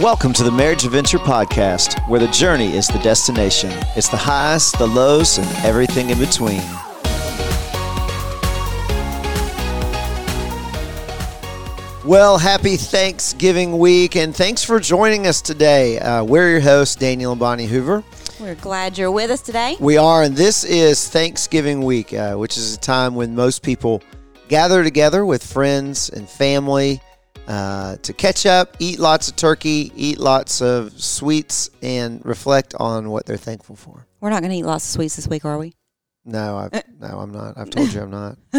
Welcome to the Marriage Adventure Podcast, where the journey is the destination. It's the highs, the lows, and everything in between. Well, happy Thanksgiving week, and thanks for joining us today. Uh, we're your hosts, Daniel and Bonnie Hoover. We're glad you're with us today. We are, and this is Thanksgiving week, uh, which is a time when most people gather together with friends and family uh, to catch up, eat lots of turkey, eat lots of sweets, and reflect on what they're thankful for. We're not going to eat lots of sweets this week, are we? No, I no, I'm not. I've told you I'm not.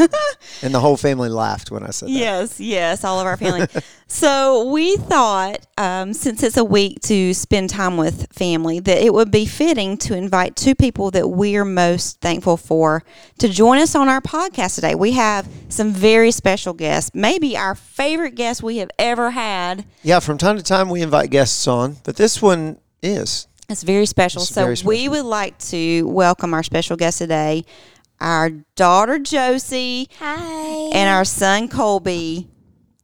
and the whole family laughed when I said that. Yes, yes, all of our family. so we thought, um, since it's a week to spend time with family, that it would be fitting to invite two people that we are most thankful for to join us on our podcast today. We have some very special guests, maybe our favorite guest we have ever had. Yeah, from time to time we invite guests on, but this one is. It's very special. It's so very we would like to welcome our special guest today, our daughter Josie Hi. and our son Colby.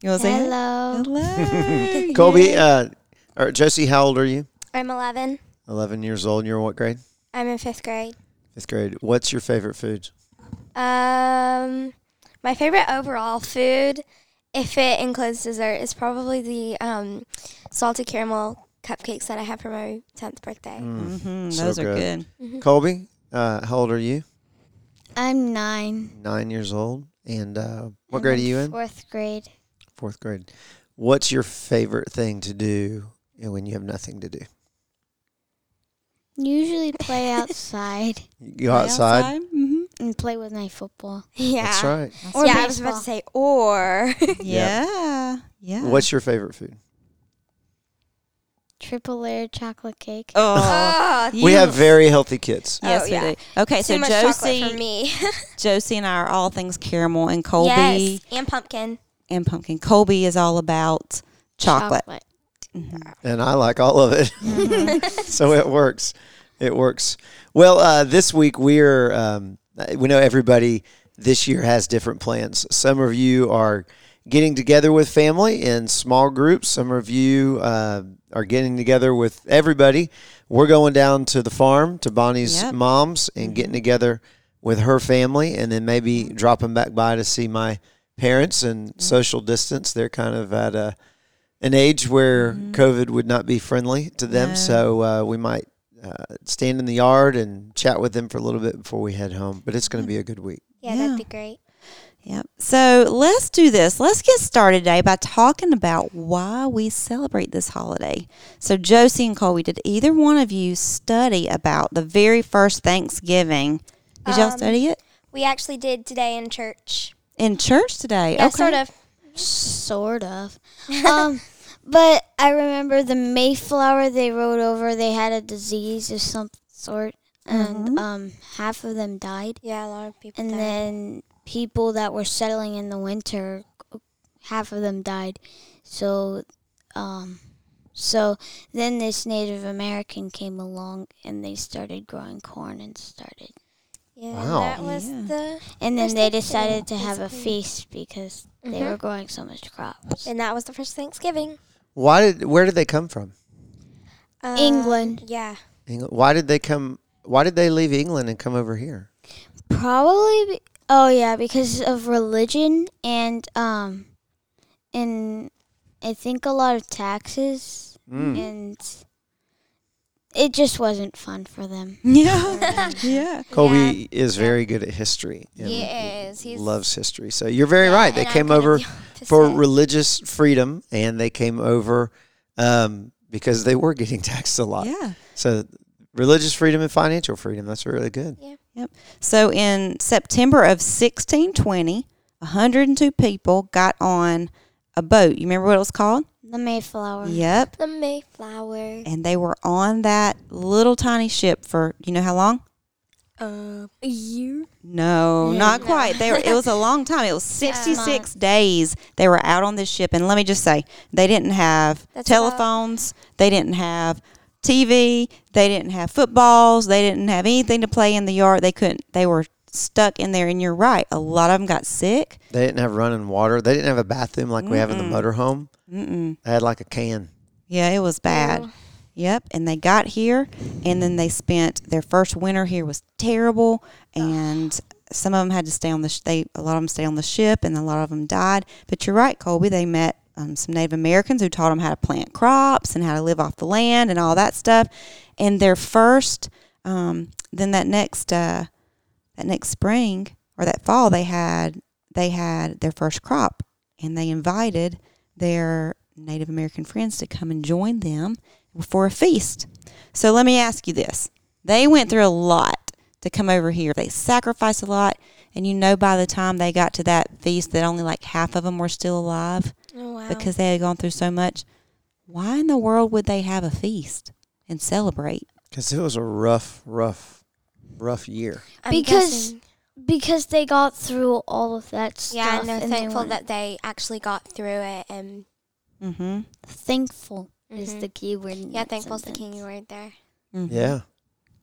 You want to say Hello. hello? Colby, uh, or Josie, how old are you? I'm 11. 11 years old. You're in what grade? I'm in fifth grade. Fifth grade. What's your favorite food? Um, my favorite overall food, if it includes dessert, is probably the um, salted caramel cupcakes that I have for my 10th birthday. hmm So those are good. good. Colby, uh, how old are you? I'm nine. Nine years old. And uh, what grade are you in? Fourth grade. Fourth grade. What's your favorite thing to do when you have nothing to do? Usually play outside You go outside. hmm and play with my football. Yeah. That's right. Or yeah, I was about to say or. Yeah. Yeah. What's your favorite food? Triple layer chocolate cake. Oh. oh, We have very healthy kids. Yes, Oh, we yeah. do. Okay, so too much Josie, for me. Josie and I are all things caramel, and Colby yes, and pumpkin. and pumpkin. Colby is all about chocolate. and I like all of it. so it works. It works. Well, uh, this week we're um, we know everybody this year has different plans. Some of you are getting together with family in small groups. Some of you uh, are getting together with everybody. We're going down to the farm to Bonnie's Yep. mom's and getting together with her family, and then maybe dropping back by to see my parents and social distance. They're kind of at a an age where COVID would not be friendly to them. No. So uh, we might uh, stand in the yard and chat with them for a little bit before we head home. But it's going to be a good week. Yeah, Yeah. that'd be great. Yep. So let's do this. Let's get started today by talking about why we celebrate this holiday. So, Josie and Colby, did either one of you study about the very first Thanksgiving? Did y'all Um, study it We actually did today in church. in church today? Yeah, okay. sort of. Sort of. um, but I remember the Mayflower they rode over. They had a disease of some sort, and Mhm. um, half of them died. Yeah, a lot of people. And died. then people that were settling in the winter, half of them died. So, um, so then this Native American came along and they started growing corn and started, yeah, Wow. that was Yeah. the, and then they decided to have a feast because they Mhm. were growing so much crops. and that was the first Thanksgiving. Why did? Where did they come from? Um, England. Yeah. England. Why did they come? Why did they leave England and come over here? Probably, be, oh yeah, because of religion and um, and I think a lot of taxes Mm. and it just wasn't fun for them. Yeah. yeah. Colby is very good at history. He is. He's loves history. So you're very right. They came over the for opposite. religious freedom, and they came over um, because they were getting taxed a lot. Yeah. So religious freedom and financial freedom. That's really good. Yeah. Yep. So in September of 1620, 102 people got on a boat. You remember what it was called? The Mayflower. Yep. the Mayflower. And they were on that little tiny ship for, you know how long? Uh, a year. No, Yeah. not No. quite. They were, it was a long time. It was 66 days they were out on this ship. And let me just say, they didn't have That's telephones. They didn't have TV. They didn't have footballs. They didn't have anything to play in the yard. They couldn't, they were stuck in there. And you're right. A lot of them got sick. They didn't have running water. They didn't have a bathroom like we have in the motorhome. Mm-mm. They had like a can. Yeah, it was bad. Ew. Yep, and they got here, and then they spent their first winter here was terrible, and some of them had to stay on the. Sh- they a lot of them stayed on the ship, and a lot of them died. But you're right, Colby. They met um, some Native Americans who taught them how to plant crops and how to live off the land and all that stuff. And their first, um, then that next, uh, that next spring or that fall, they had they had their first crop, and they invited their Native American friends to come and join them for a feast. So let me ask you this. They went through a lot to come over here. They sacrificed a lot, and you know by the time they got to that feast that only like half of them were still alive Oh wow. because they had gone through so much. Why in the world would they have a feast and celebrate? Because it was a rough, rough, rough year. I'm Because- guessing- Because they got through all of that stuff. yeah, and they're they thankful weren't- that they actually got through it and Mm-hmm. thankful is Mhm. the key word. in yeah, thankful is the sentence. key word there. Mm-hmm. Yeah.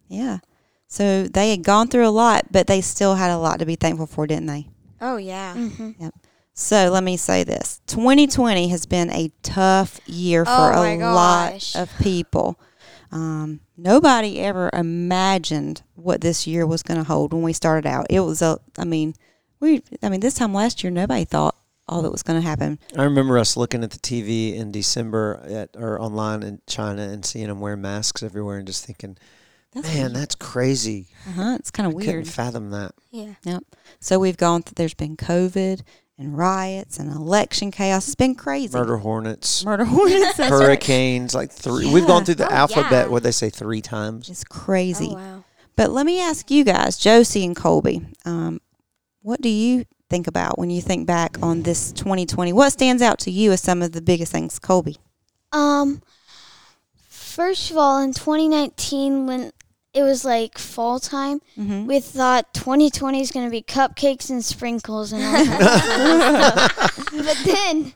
Yeah. So they had gone through a lot, but they still had a lot to be thankful for, didn't they? Oh yeah. Mhm. So let me say this 2020 has been a tough year for Oh a my lot of people. Um, nobody ever imagined what this year was going to hold when we started out. It was a, I mean, we, I mean, this time last year, nobody thought all that was going to happen. I remember us looking at the TV in December at or online in China and seeing them wear masks everywhere and just thinking, That's man, that's crazy. uh-huh, it's kind of I couldn't fathom that. Yeah. Yep. So we've gone, th- there's been COVID and riots and election chaos. It's been crazy. Murder hornets, Murder hornets. That's right. hurricanes, like three. We've gone through the Oh, alphabet. yeah. What they say three times. It's crazy. Oh wow. But let me ask you guys, Josie and Colby, um, what do you think about when you think back on this 2020? What stands out to you as some of the biggest things, Colby? Um, first of all, in 2019, when it was like fall time, Mm-hmm. we thought 2020 is going to be cupcakes and sprinkles and all that stuff. But then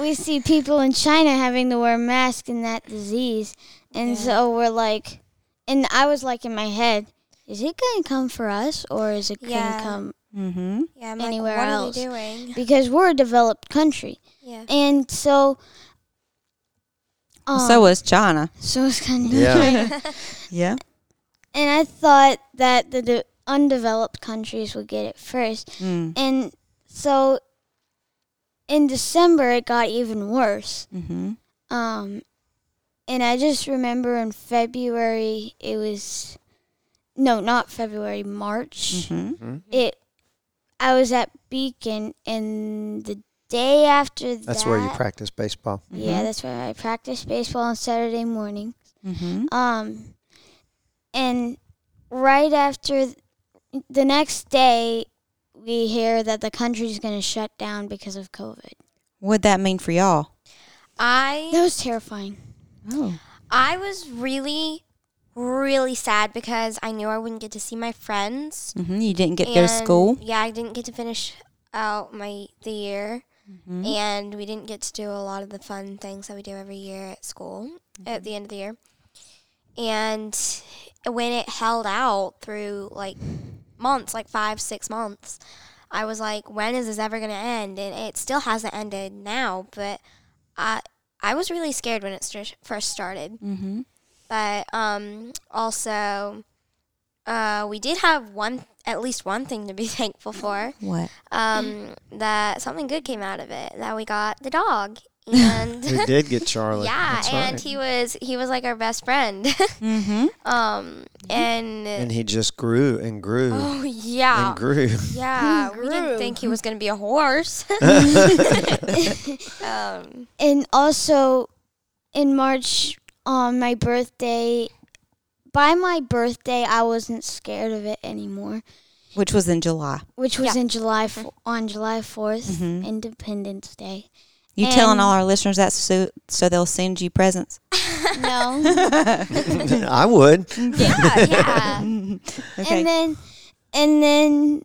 we see people in China having to wear masks and that disease. And Yeah. so we're like, and I was like in my head, is it going to come for us or is it going to come? Mm-hmm. Yeah. I'm Anywhere like, what else. are they doing? Because we're a developed country. Yeah. And so. Um, so was China. so was kind of Yeah. Yeah. And I thought that the de- undeveloped countries would get it first. Mm. And so in December it got even worse. Mm-hmm. Um and I just remember in February it was no, not February, March. Mm-hmm. It I was at Beacon and the day after that That's where you practice baseball. Yeah, that's where I practice baseball on Saturday morning. Mm-hmm. Um, and right after th- the next day, we hear that the country's going to shut down because of COVID. What'd that mean for y'all? I That was terrifying. Oh. I was really, really sad because I knew I wouldn't get to see my friends. Mm-hmm. You didn't get to go to school? Yeah, I didn't get to finish out my the year, Mm-hmm. and we didn't get to do a lot of the fun things that we do every year at school Mm-hmm. at the end of the year. And when it held out through like months, like five, six months, I was like, "When is this ever going to end?" And it still hasn't ended now, but I I was really scared when it st- first started. Mm-hmm. But um, also, uh, we did have one, at least one thing to be thankful for. What? Um, that something good came out of it. That we got the dog, and We did get Charlie. yeah, That's and right. he was he was like our best friend. Mm-hmm. um, and, and he just grew and grew oh yeah, and grew. yeah, we didn't think he was gonna be a horse. um, And also, in March, on my birthday, by my birthday, I wasn't scared of it anymore, Which was in July. which was Yeah. in July f- on July 4th, Mhm. Independence Day. You telling all our listeners that so, so they'll send you presents? No. I would. yeah, yeah. Okay. And then and then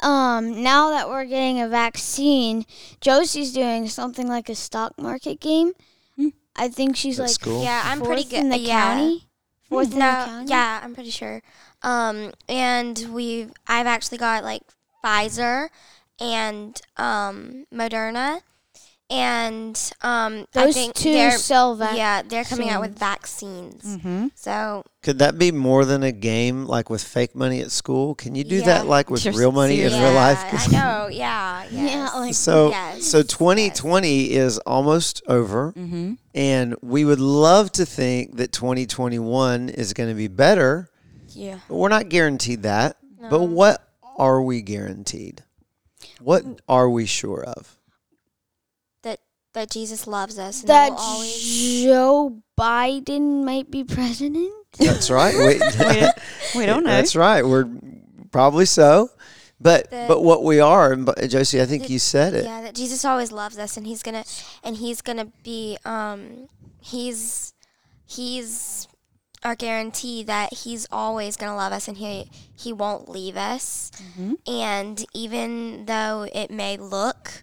um now that we're getting a vaccine, Josie's doing something like a stock market game. Hmm. I think she's At like school? Yeah, I'm pretty good in the yeah. county. Fourth in the no, county. yeah, I'm pretty sure. Um, and we've I've actually got like Pfizer and um Moderna, and um, I Those think two they're sell vac- yeah they're coming out with vaccines. Mm-hmm. So Could that be more than a game like with fake money at school? Can you do Yeah. that like with Just real money in serious. real life? I know. Yeah. Yeah, like So Yes, so yes. 2020 is almost over Mm-hmm. and we would love to think that 2021 is going to be better, yeah. but we're not guaranteed that. But what are we guaranteed? What are we sure of? That that Jesus loves us. And that always. Joe Biden might be president. That's right. We, We don't know. That's right. We're probably so. But That- but what we are, and Josie, I think that- you said it. Yeah, that Jesus always loves us, and He's gonna, and He's gonna be, um, He's, He's our guarantee that He's always gonna love us, and He He won't leave us. Mm-hmm. And even though it may look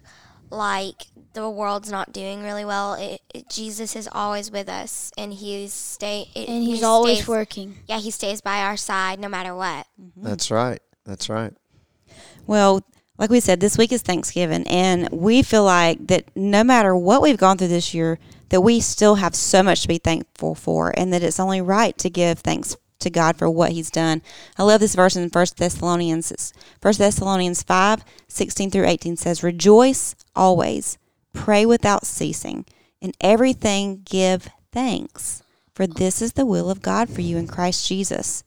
like the world's not doing really well, it, it, Jesus is always with us, and He's stay. It, And he's he always stays- working. Yeah, He stays by our side no matter what. Mm-hmm. That's right. That's right. Well, like we said, this week is Thanksgiving, and we feel like that no matter what we've gone through this year, that we still have so much to be thankful for, and that it's only right to give thanks to God for what He's done. I love this verse in First Thessalonians. It's First Thessalonians 5, 16 through 18 says, Rejoice always, pray without ceasing, in everything give thanks, for this is the will of God for you in Christ Jesus.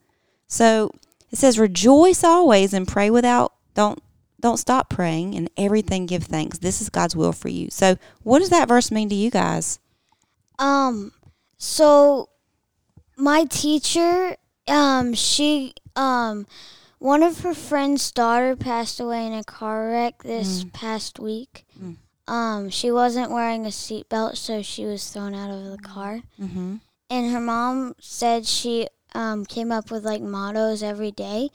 So it says, "Rejoice always and pray without don't don't stop praying and everything give thanks. This is God's will for you." So, what does that verse mean to you guys? Um, so my teacher, um, she, um, one of her friend's daughter passed away in a car wreck this past week. Mm. Um, she wasn't wearing a seatbelt, so she was thrown out of the car. Mm-hmm. And her mom said she um came up with like mottos every day,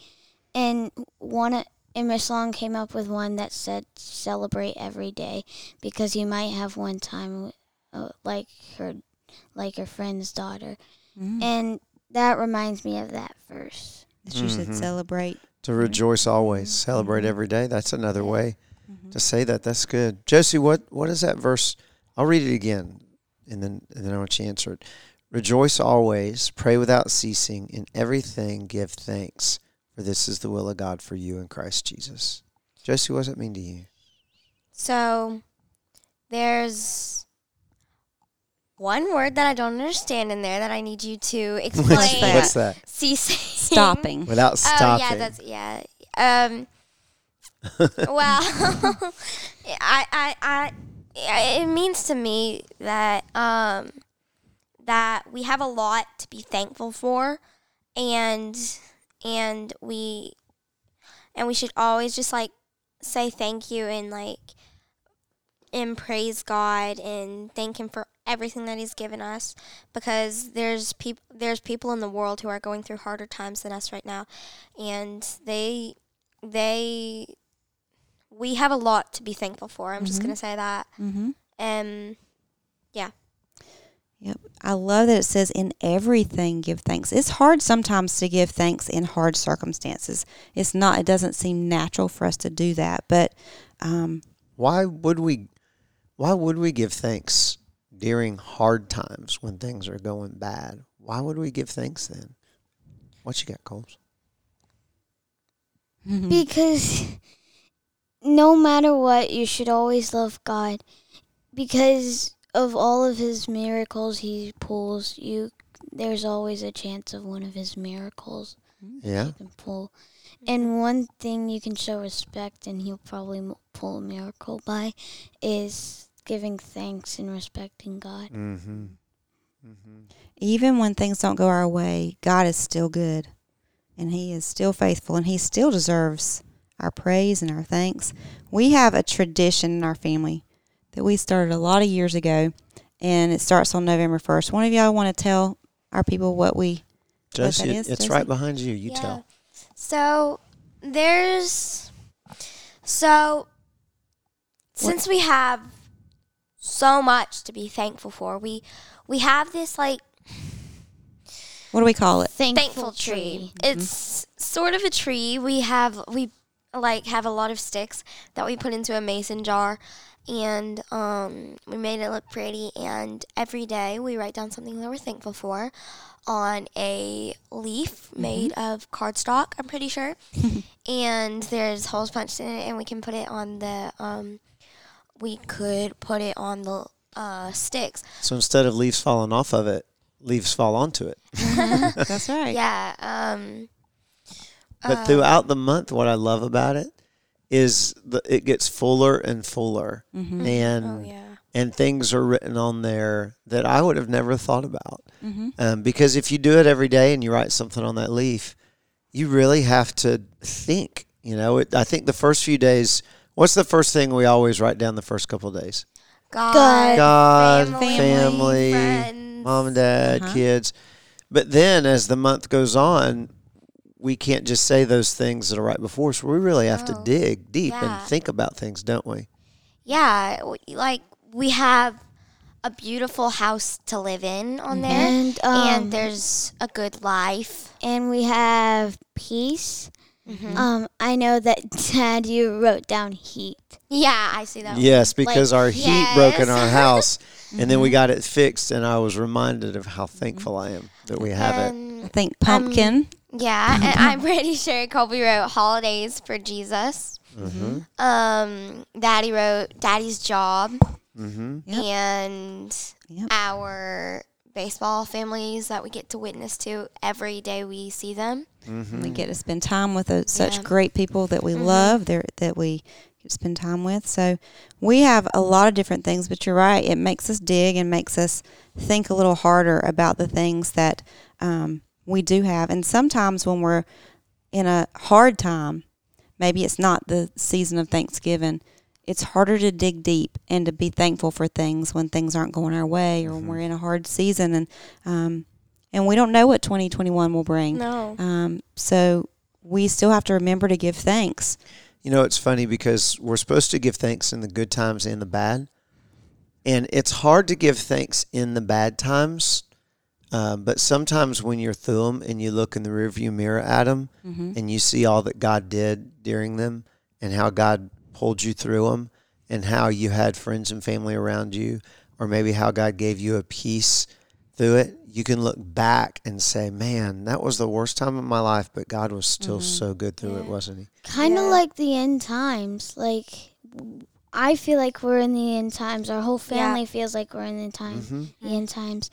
and one and Miss Long came up with one that said celebrate every day because you might have one time uh, like her like her friend's daughter, Mm. and that reminds me of that verse. That you should Mhm. celebrate. To rejoice always, celebrate Mhm. every day. That's another way Mhm. to say that. That's good. Josie, what what is that verse? I'll read it again, and then and then I want you to answer it. Rejoice always, pray without ceasing, in everything give thanks, for this is the will of God for you in Christ Jesus. Josie, what does it mean to you? So there's one word that I don't understand in there that I need you to explain. What's, that? what's that? Ceasing. Stopping. Without Oh stopping. yeah, that's yeah. Um. well, I, I, I, it means to me that um that we have a lot to be thankful for, and and we and we should always just like say thank you and like and praise God and thank him for everything that he's given us because there's people there's people in the world who are going through harder times than us right now and they they we have a lot to be thankful for. I'm just Mhm. going to say that. mm-hmm. Um yeah Yep. I love that it says in everything give thanks. It's hard sometimes to give thanks in hard circumstances. It's not. It doesn't seem natural for us to do that, but um, why would we why would we give thanks during hard times when things are going bad? Why would we give thanks then? What you got, Coles? Mm-hmm. Because no matter what, you should always love God because of all of his miracles he pulls. You there's always a chance of one of his miracles Yeah. you can pull. And one thing you can show respect, and he'll probably pull a miracle by, is giving thanks and respecting God. Mm-hmm. Mm-hmm. even when things don't go our way, God is still good and He is still faithful and He still deserves our praise and our thanks. We have a tradition in our family that we started a lot of years ago and it starts on November 1st. One of y'all want to tell our people what we. Josie, that is, it's Josie? right behind you. You yeah. tell. So there's so since we have so much to be thankful for, we we have this like What do we call it? Thankful, thankful tree. It's sort of a tree. We have we like have a lot of sticks that we put into a mason jar and um, we made it look pretty and every day we write down something that we're thankful for on a leaf made of cardstock i'm pretty sure and there's holes punched in it and we can put it on the um, we could put it on the uh, sticks So instead of leaves falling off of it, leaves fall onto it. That's right. yeah um, But uh, throughout the month, what I love about it is the, it gets fuller and fuller, Mm-hmm. and oh yeah and things are written on there that I would have never thought about. Mm-hmm. Um, because if you do it every day and you write something on that leaf, you really have to think. You know, it, I think the first few days. What's the first thing we always write down the first couple of days? God, God, family, family, friends. mom and dad, Uh-huh. kids. But then as the month goes on, we can't just say those things that are right before. So we really have to dig deep Yeah. and think about things, don't we? yeah, like we have a beautiful house to live in on there, And um, and there's a good life. and we have peace. Mm-hmm. Um, I know that Dad, you wrote down heat. Yeah, I see that. Yes, because our heat broke in our house, and then we Mm-hmm. got it fixed, and I was reminded of how thankful I am that we have it. I think pumpkin. yeah, and I'm pretty sure Colby wrote holidays for Jesus. Mm-hmm. Um, Daddy wrote Daddy's job Mm-hmm. Yep. and Yep. our baseball families that we get to witness to every day we see them. Mm-hmm. We get to spend time with uh, such Yeah. great people that we Mhm. love, there that we spend time with. So we have a lot of different things, but you're right. It makes us dig and makes us think a little harder about the things that um, we do have. And sometimes when we're in a hard time, maybe it's not the season of Thanksgiving. It's harder to dig deep and to be thankful for things when things aren't going our way or when we're in a hard season and um, and we don't know what 2021 will bring. No. Um, so we still have to remember to give thanks. You know, it's funny because we're supposed to give thanks in the good times and the bad. And it's hard to give thanks in the bad times. Um, but sometimes when you're through them and you look in the rearview mirror at them Mm-hmm. and you see all that God did during them and how God pulled you through them and how you had friends and family around you, or maybe how God gave you a peace through it, you can look back and say, man, that was the worst time of my life, but God was still so good through it, wasn't He? Kind of Yeah. like the end times. Like I feel like we're in the end times. Our whole Yeah. family feels like we're in the time, hmm the end times.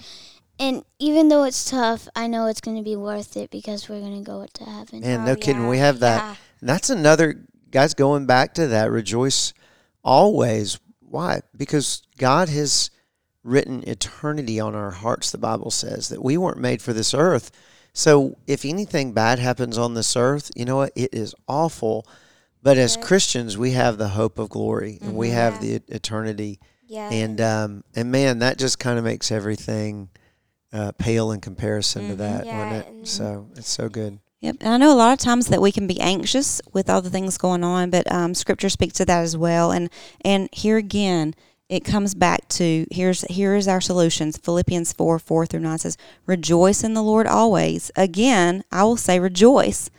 And even though it's tough, I know it's going to be worth it because we're going to go to heaven. Man, Oh, no kidding. We have that. Yeah. And that's another, guys, going back to that, rejoice always. Why? Because God has written eternity on our hearts, the Bible says, that we weren't made for this earth. So if anything bad happens on this earth, you know what? It is awful. But as Christians, we have the hope of glory and we have the Yeah. e- eternity. Yeah. And, um, and man, that just kind of makes everything uh, pale in comparison to Mhm. that, Yeah, wouldn't it? and- So it's so good. Yep. And I know a lot of times that we can be anxious with all the things going on, but um, Scripture speaks to that as well. And and here again, it comes back to here's here is our solutions. Philippians four four through nine says, "Rejoice in the Lord always." Again, I will say rejoice,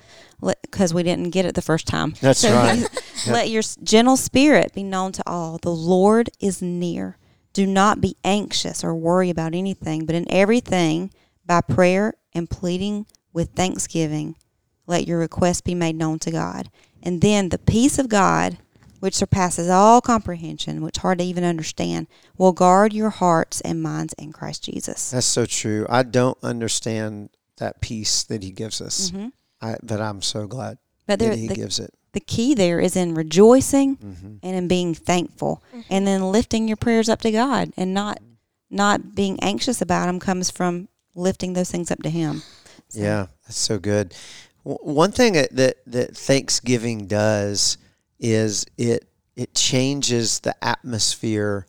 because we didn't get it the first time. That's right. Let your gentle spirit be known to all. The Lord is near. Do not be anxious or worry about anything, but in everything, by prayer and pleading with thanksgiving, let your requests be made known to God. And then the peace of God, which surpasses all comprehension, which hard to even understand, will guard your hearts and minds in Christ Jesus. That's so true. I don't understand that peace that he gives us, hmm I, but I'm so glad But that there, he the, gives it. the key there is in rejoicing hmm and in being thankful and then lifting your prayers up to God and not not being anxious about them comes from lifting those things up to him. So- Yeah, that's so good. W- one thing that, that that Thanksgiving does is it it changes the atmosphere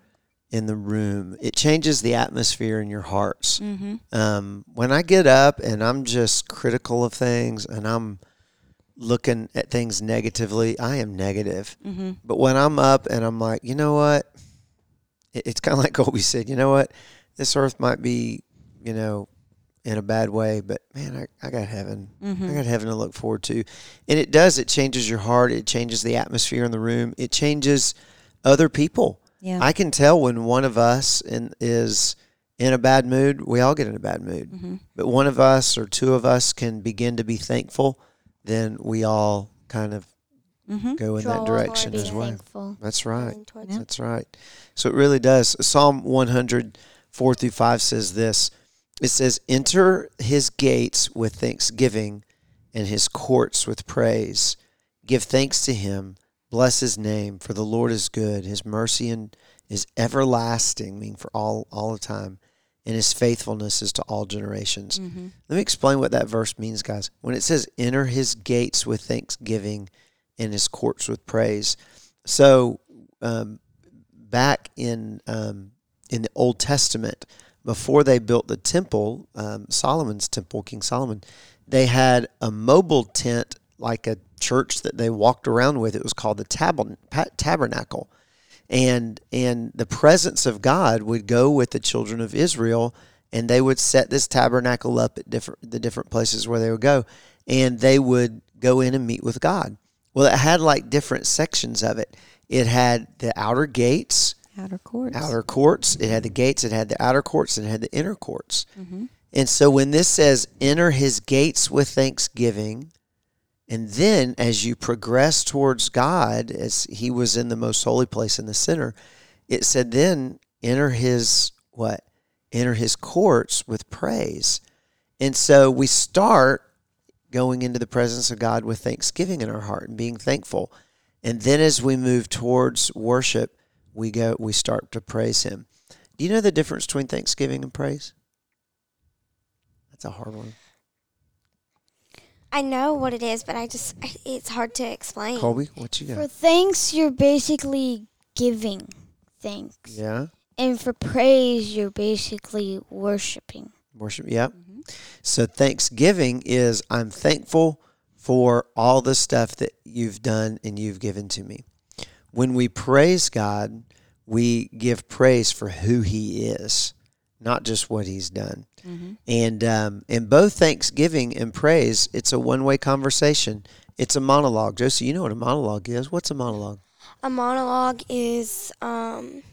in the room. It changes the atmosphere in your hearts. Mhm. Um, when I get up and I'm just critical of things and I'm looking at things negatively, I am negative. Mhm. But when I'm up and I'm like, you know what? It, it's kind of like Colby said, you know what? This earth might be, you know, in a bad way, but man, I, I got heaven. Mm-hmm. I got heaven to look forward to. And it does, it changes your heart, it changes the atmosphere in the room, it changes other people. Yeah. I can tell when one of us in, is in a bad mood, we all get in a bad mood. mm-hmm. But one of us or two of us can begin to be thankful, then we all kind of Mm-hmm. go in Draw that direction as well. Thankful. That's right. Yeah. That's right. So it really does. Psalm 100, 4 through 5 says this It says, Enter his gates with thanksgiving and his courts with praise. Give thanks to him. Bless his name, for the Lord is good. His mercy and is everlasting, meaning for all, all the time. And his faithfulness is to all generations. Mm-hmm. Let me explain what that verse means, guys. When it says, enter his gates with thanksgiving and his courts with praise. So, um, back in um, in the Old Testament, before they built the temple, um, Solomon's temple, King Solomon, they had a mobile tent like a church that they walked around with. It was called the tabern- tabernacle, and and the presence of God would go with the children of Israel, and they would set this tabernacle up at different the different places where they would go, and they would go in and meet with God. Well, it had like different sections of it. It had the outer gates, Outer courts. outer courts. It had the gates. It had the outer courts. And it had the inner courts. Mm-hmm. And so when this says, enter his gates with thanksgiving, and then as you progress towards God, as he was in the most holy place in the center, it said, then enter his what? Enter his courts with praise. And so we start going into the presence of God with thanksgiving in our heart and being thankful. And then as we move towards worship, we go we start to praise him. Do you know the difference between thanksgiving and praise? That's a hard one. I know what it is, but I just it's hard to explain. Colby, what you got? For thanks, you're basically giving thanks. Yeah. And for praise, you're basically worshiping. Worship. Yep. Mm-hmm. So Thanksgiving is I'm thankful for all the stuff that you've done and you've given to me. When we praise God, we give praise for who He is, not just what He's done. Mm-hmm. And um, in both Thanksgiving and praise, it's a one way conversation. It's a monologue. Josie, you know what a monologue is. What's a monologue? A monologue is um,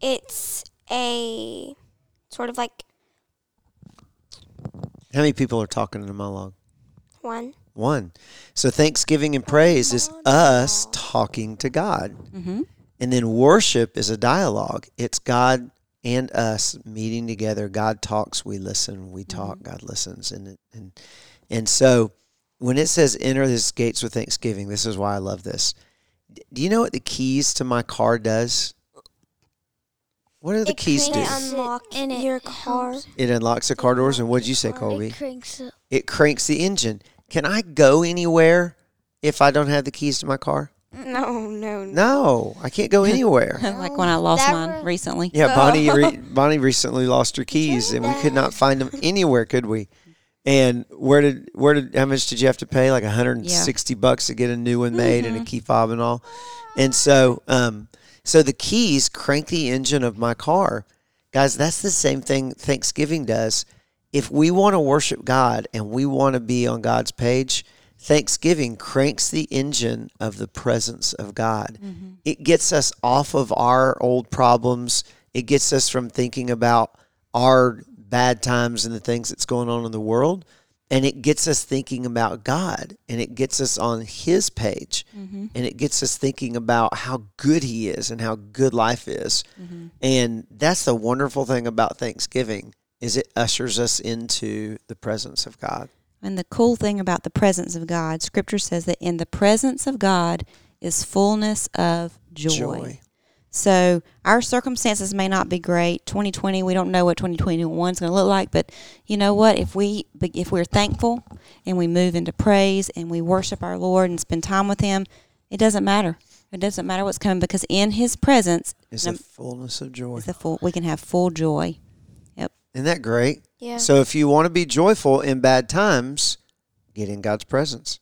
it's a sort of like How many people are talking in a monologue? one. One. So Thanksgiving and praise is us talking to God. Mm-hmm. And then worship is a dialogue. It's God and us meeting together. God talks, we listen. We talk, God listens. And and and so when it says enter his gates with thanksgiving, this is why I love this. Do you know what the keys to my car does? What do the It keys do? cranks it unlock and it your car. It unlocks the car doors. And what did you say, It Colby? It cranks up. It cranks the engine. Can I go anywhere if I don't have the keys to my car? No, no, no. No, I can't go anywhere. like when I lost that mine were- recently. Yeah, Bonnie. Re- Bonnie recently lost her keys, and we could not find them anywhere, could we? And where did where did how much did you have to pay? Like 160 bucks to get a new one made and a key fob and all. And so, um, so the keys crank the engine of my car, guys. That's the same thing Thanksgiving does. If we want to worship God and we want to be on God's page, Thanksgiving cranks the engine of the presence of God. Mm-hmm. It gets us off of our old problems. It gets us from thinking about our bad times and the things that's going on in the world. And it gets us thinking about God and it gets us on His page mm-hmm. and it gets us thinking about how good He is and how good life is. Mm-hmm. And that's the wonderful thing about Thanksgiving is it ushers us into the presence of God. And the cool thing about the presence of God, Scripture says that in the presence of God is fullness of joy. So our circumstances may not be great. 2020, we don't know what 2021 is going to look like, but you know what? If we if we're thankful and we move into praise and we worship our Lord and spend time with Him, it doesn't matter. It doesn't matter what's coming because in His presence Is the fullness of joy. full. We can have full joy. Isn't that great? Yeah. So if you want to be joyful in bad times, get in God's presence.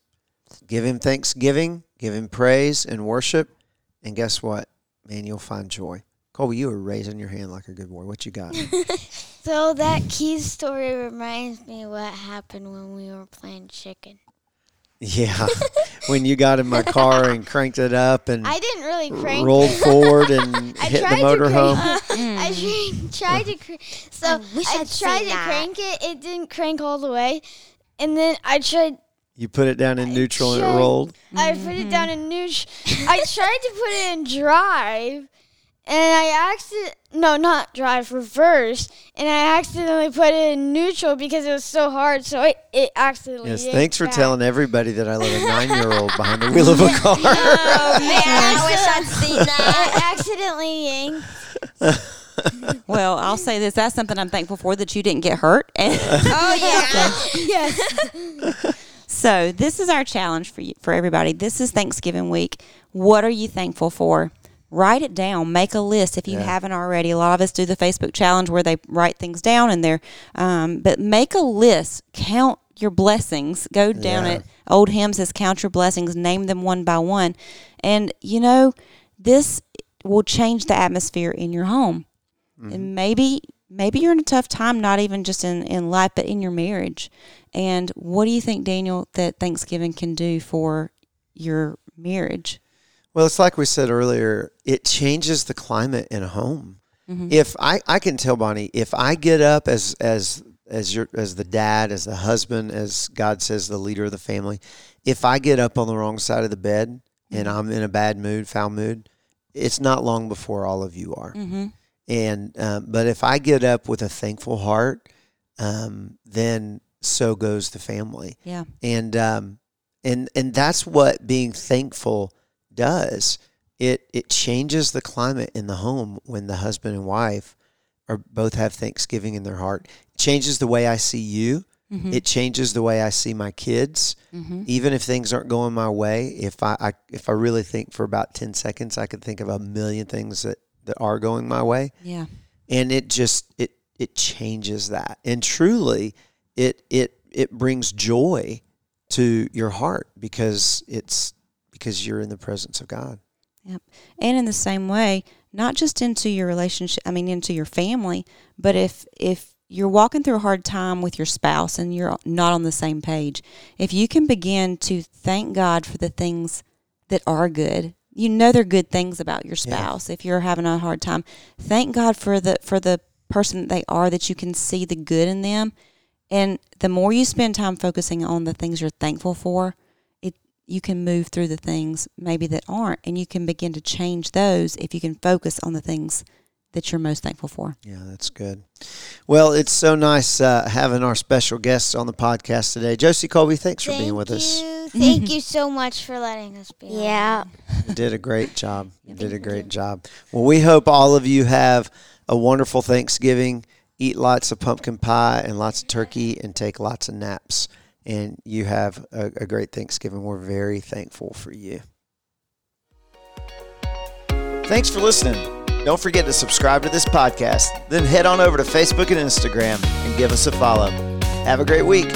Give him thanksgiving, give him praise and worship, and guess what? Man, you'll find joy. Colby, you were raising your hand like a good boy. What you got? So that key story reminds me what happened when we were playing chicken. Yeah, when you got in my car and cranked it up and I didn't really crank rolled it. forward and I hit the tried to motor home. Mm. I tried, tried to crank. So I I, tried to that. crank it. It didn't crank all the way, and then I tried. You put it down in neutral and it rolled. I put it down in neutral. I tried to put it in drive, and I accident no, not drive, reverse, and I accidentally put it in neutral because it was so hard. So it, it accidentally. Yes, thanks for back. telling everybody that I let a nine-year-old behind the wheel of a oh, car. Oh man, I wish I'd seen that. It accidentally yanked. Well, I'll say this: that's something I'm thankful for that you didn't get hurt. Oh yeah. Yes. so this is our challenge for you, for everybody. This is Thanksgiving week. What are you thankful for? Write it down. Make a list if you Yeah. haven't already. A lot of us do the Facebook challenge where they write things down in they're, um, but make a list. Count your blessings. Go down Yeah. it. Old hymn says, "Count your blessings. Name them one by one." And you know, this will change the atmosphere in your home. And maybe maybe you're in a tough time, not even just in, in life, but in your marriage. And what do you think, Daniel, that Thanksgiving can do for your marriage? Well, it's like we said earlier, it changes the climate in a home. Mm-hmm. If I, I can tell Bonnie, if I get up as as as your as the dad, as the husband, as God says the leader of the family, if I get up on the wrong side of the bed and Mm-hmm. I'm in a bad mood, foul mood, it's not long before all of you are. Mm-hmm. And um, but if I get up with a thankful heart, um, then so goes the family Yeah. and um, and and that's what being thankful does. It it changes the climate in the home when the husband and wife are both have Thanksgiving in their heart. It changes the way I see you. Mm-hmm. It changes the way I see my kids. Mm-hmm. Even if things aren't going my way, if I, I if I really think for about ten seconds, I could think of a million things that that are going my way Yeah. and it just it it changes that and truly it it it brings joy to your heart because it's because you're in the presence of God. Yep. And in the same way, not just into your relationship, I mean into your family, but if if you're walking through a hard time with your spouse and you're not on the same page, if you can begin to thank God for the things that are good, you know they're good things about your Yeah. spouse. If you're having a hard time, thank God for the for the person that they are that you can see the good in them. And the more you spend time focusing on the things you're thankful for, you can move through the things maybe that aren't and you can begin to change those if you can focus on the things that you're most thankful for. Yeah, that's good. Well, it's so nice uh, having our special guests on the podcast today. Josie Colby, thanks for being with us. Thank you so much for letting us be. Yeah. You did a great job. You did a great job. Well, we hope all of you have a wonderful Thanksgiving. Eat lots of pumpkin pie and lots of turkey and take lots of naps. And you have a, a great Thanksgiving. We're very thankful for you. Thanks for listening. Don't forget to subscribe to this podcast. Then head on over to Facebook and Instagram and give us a follow. Have a great week.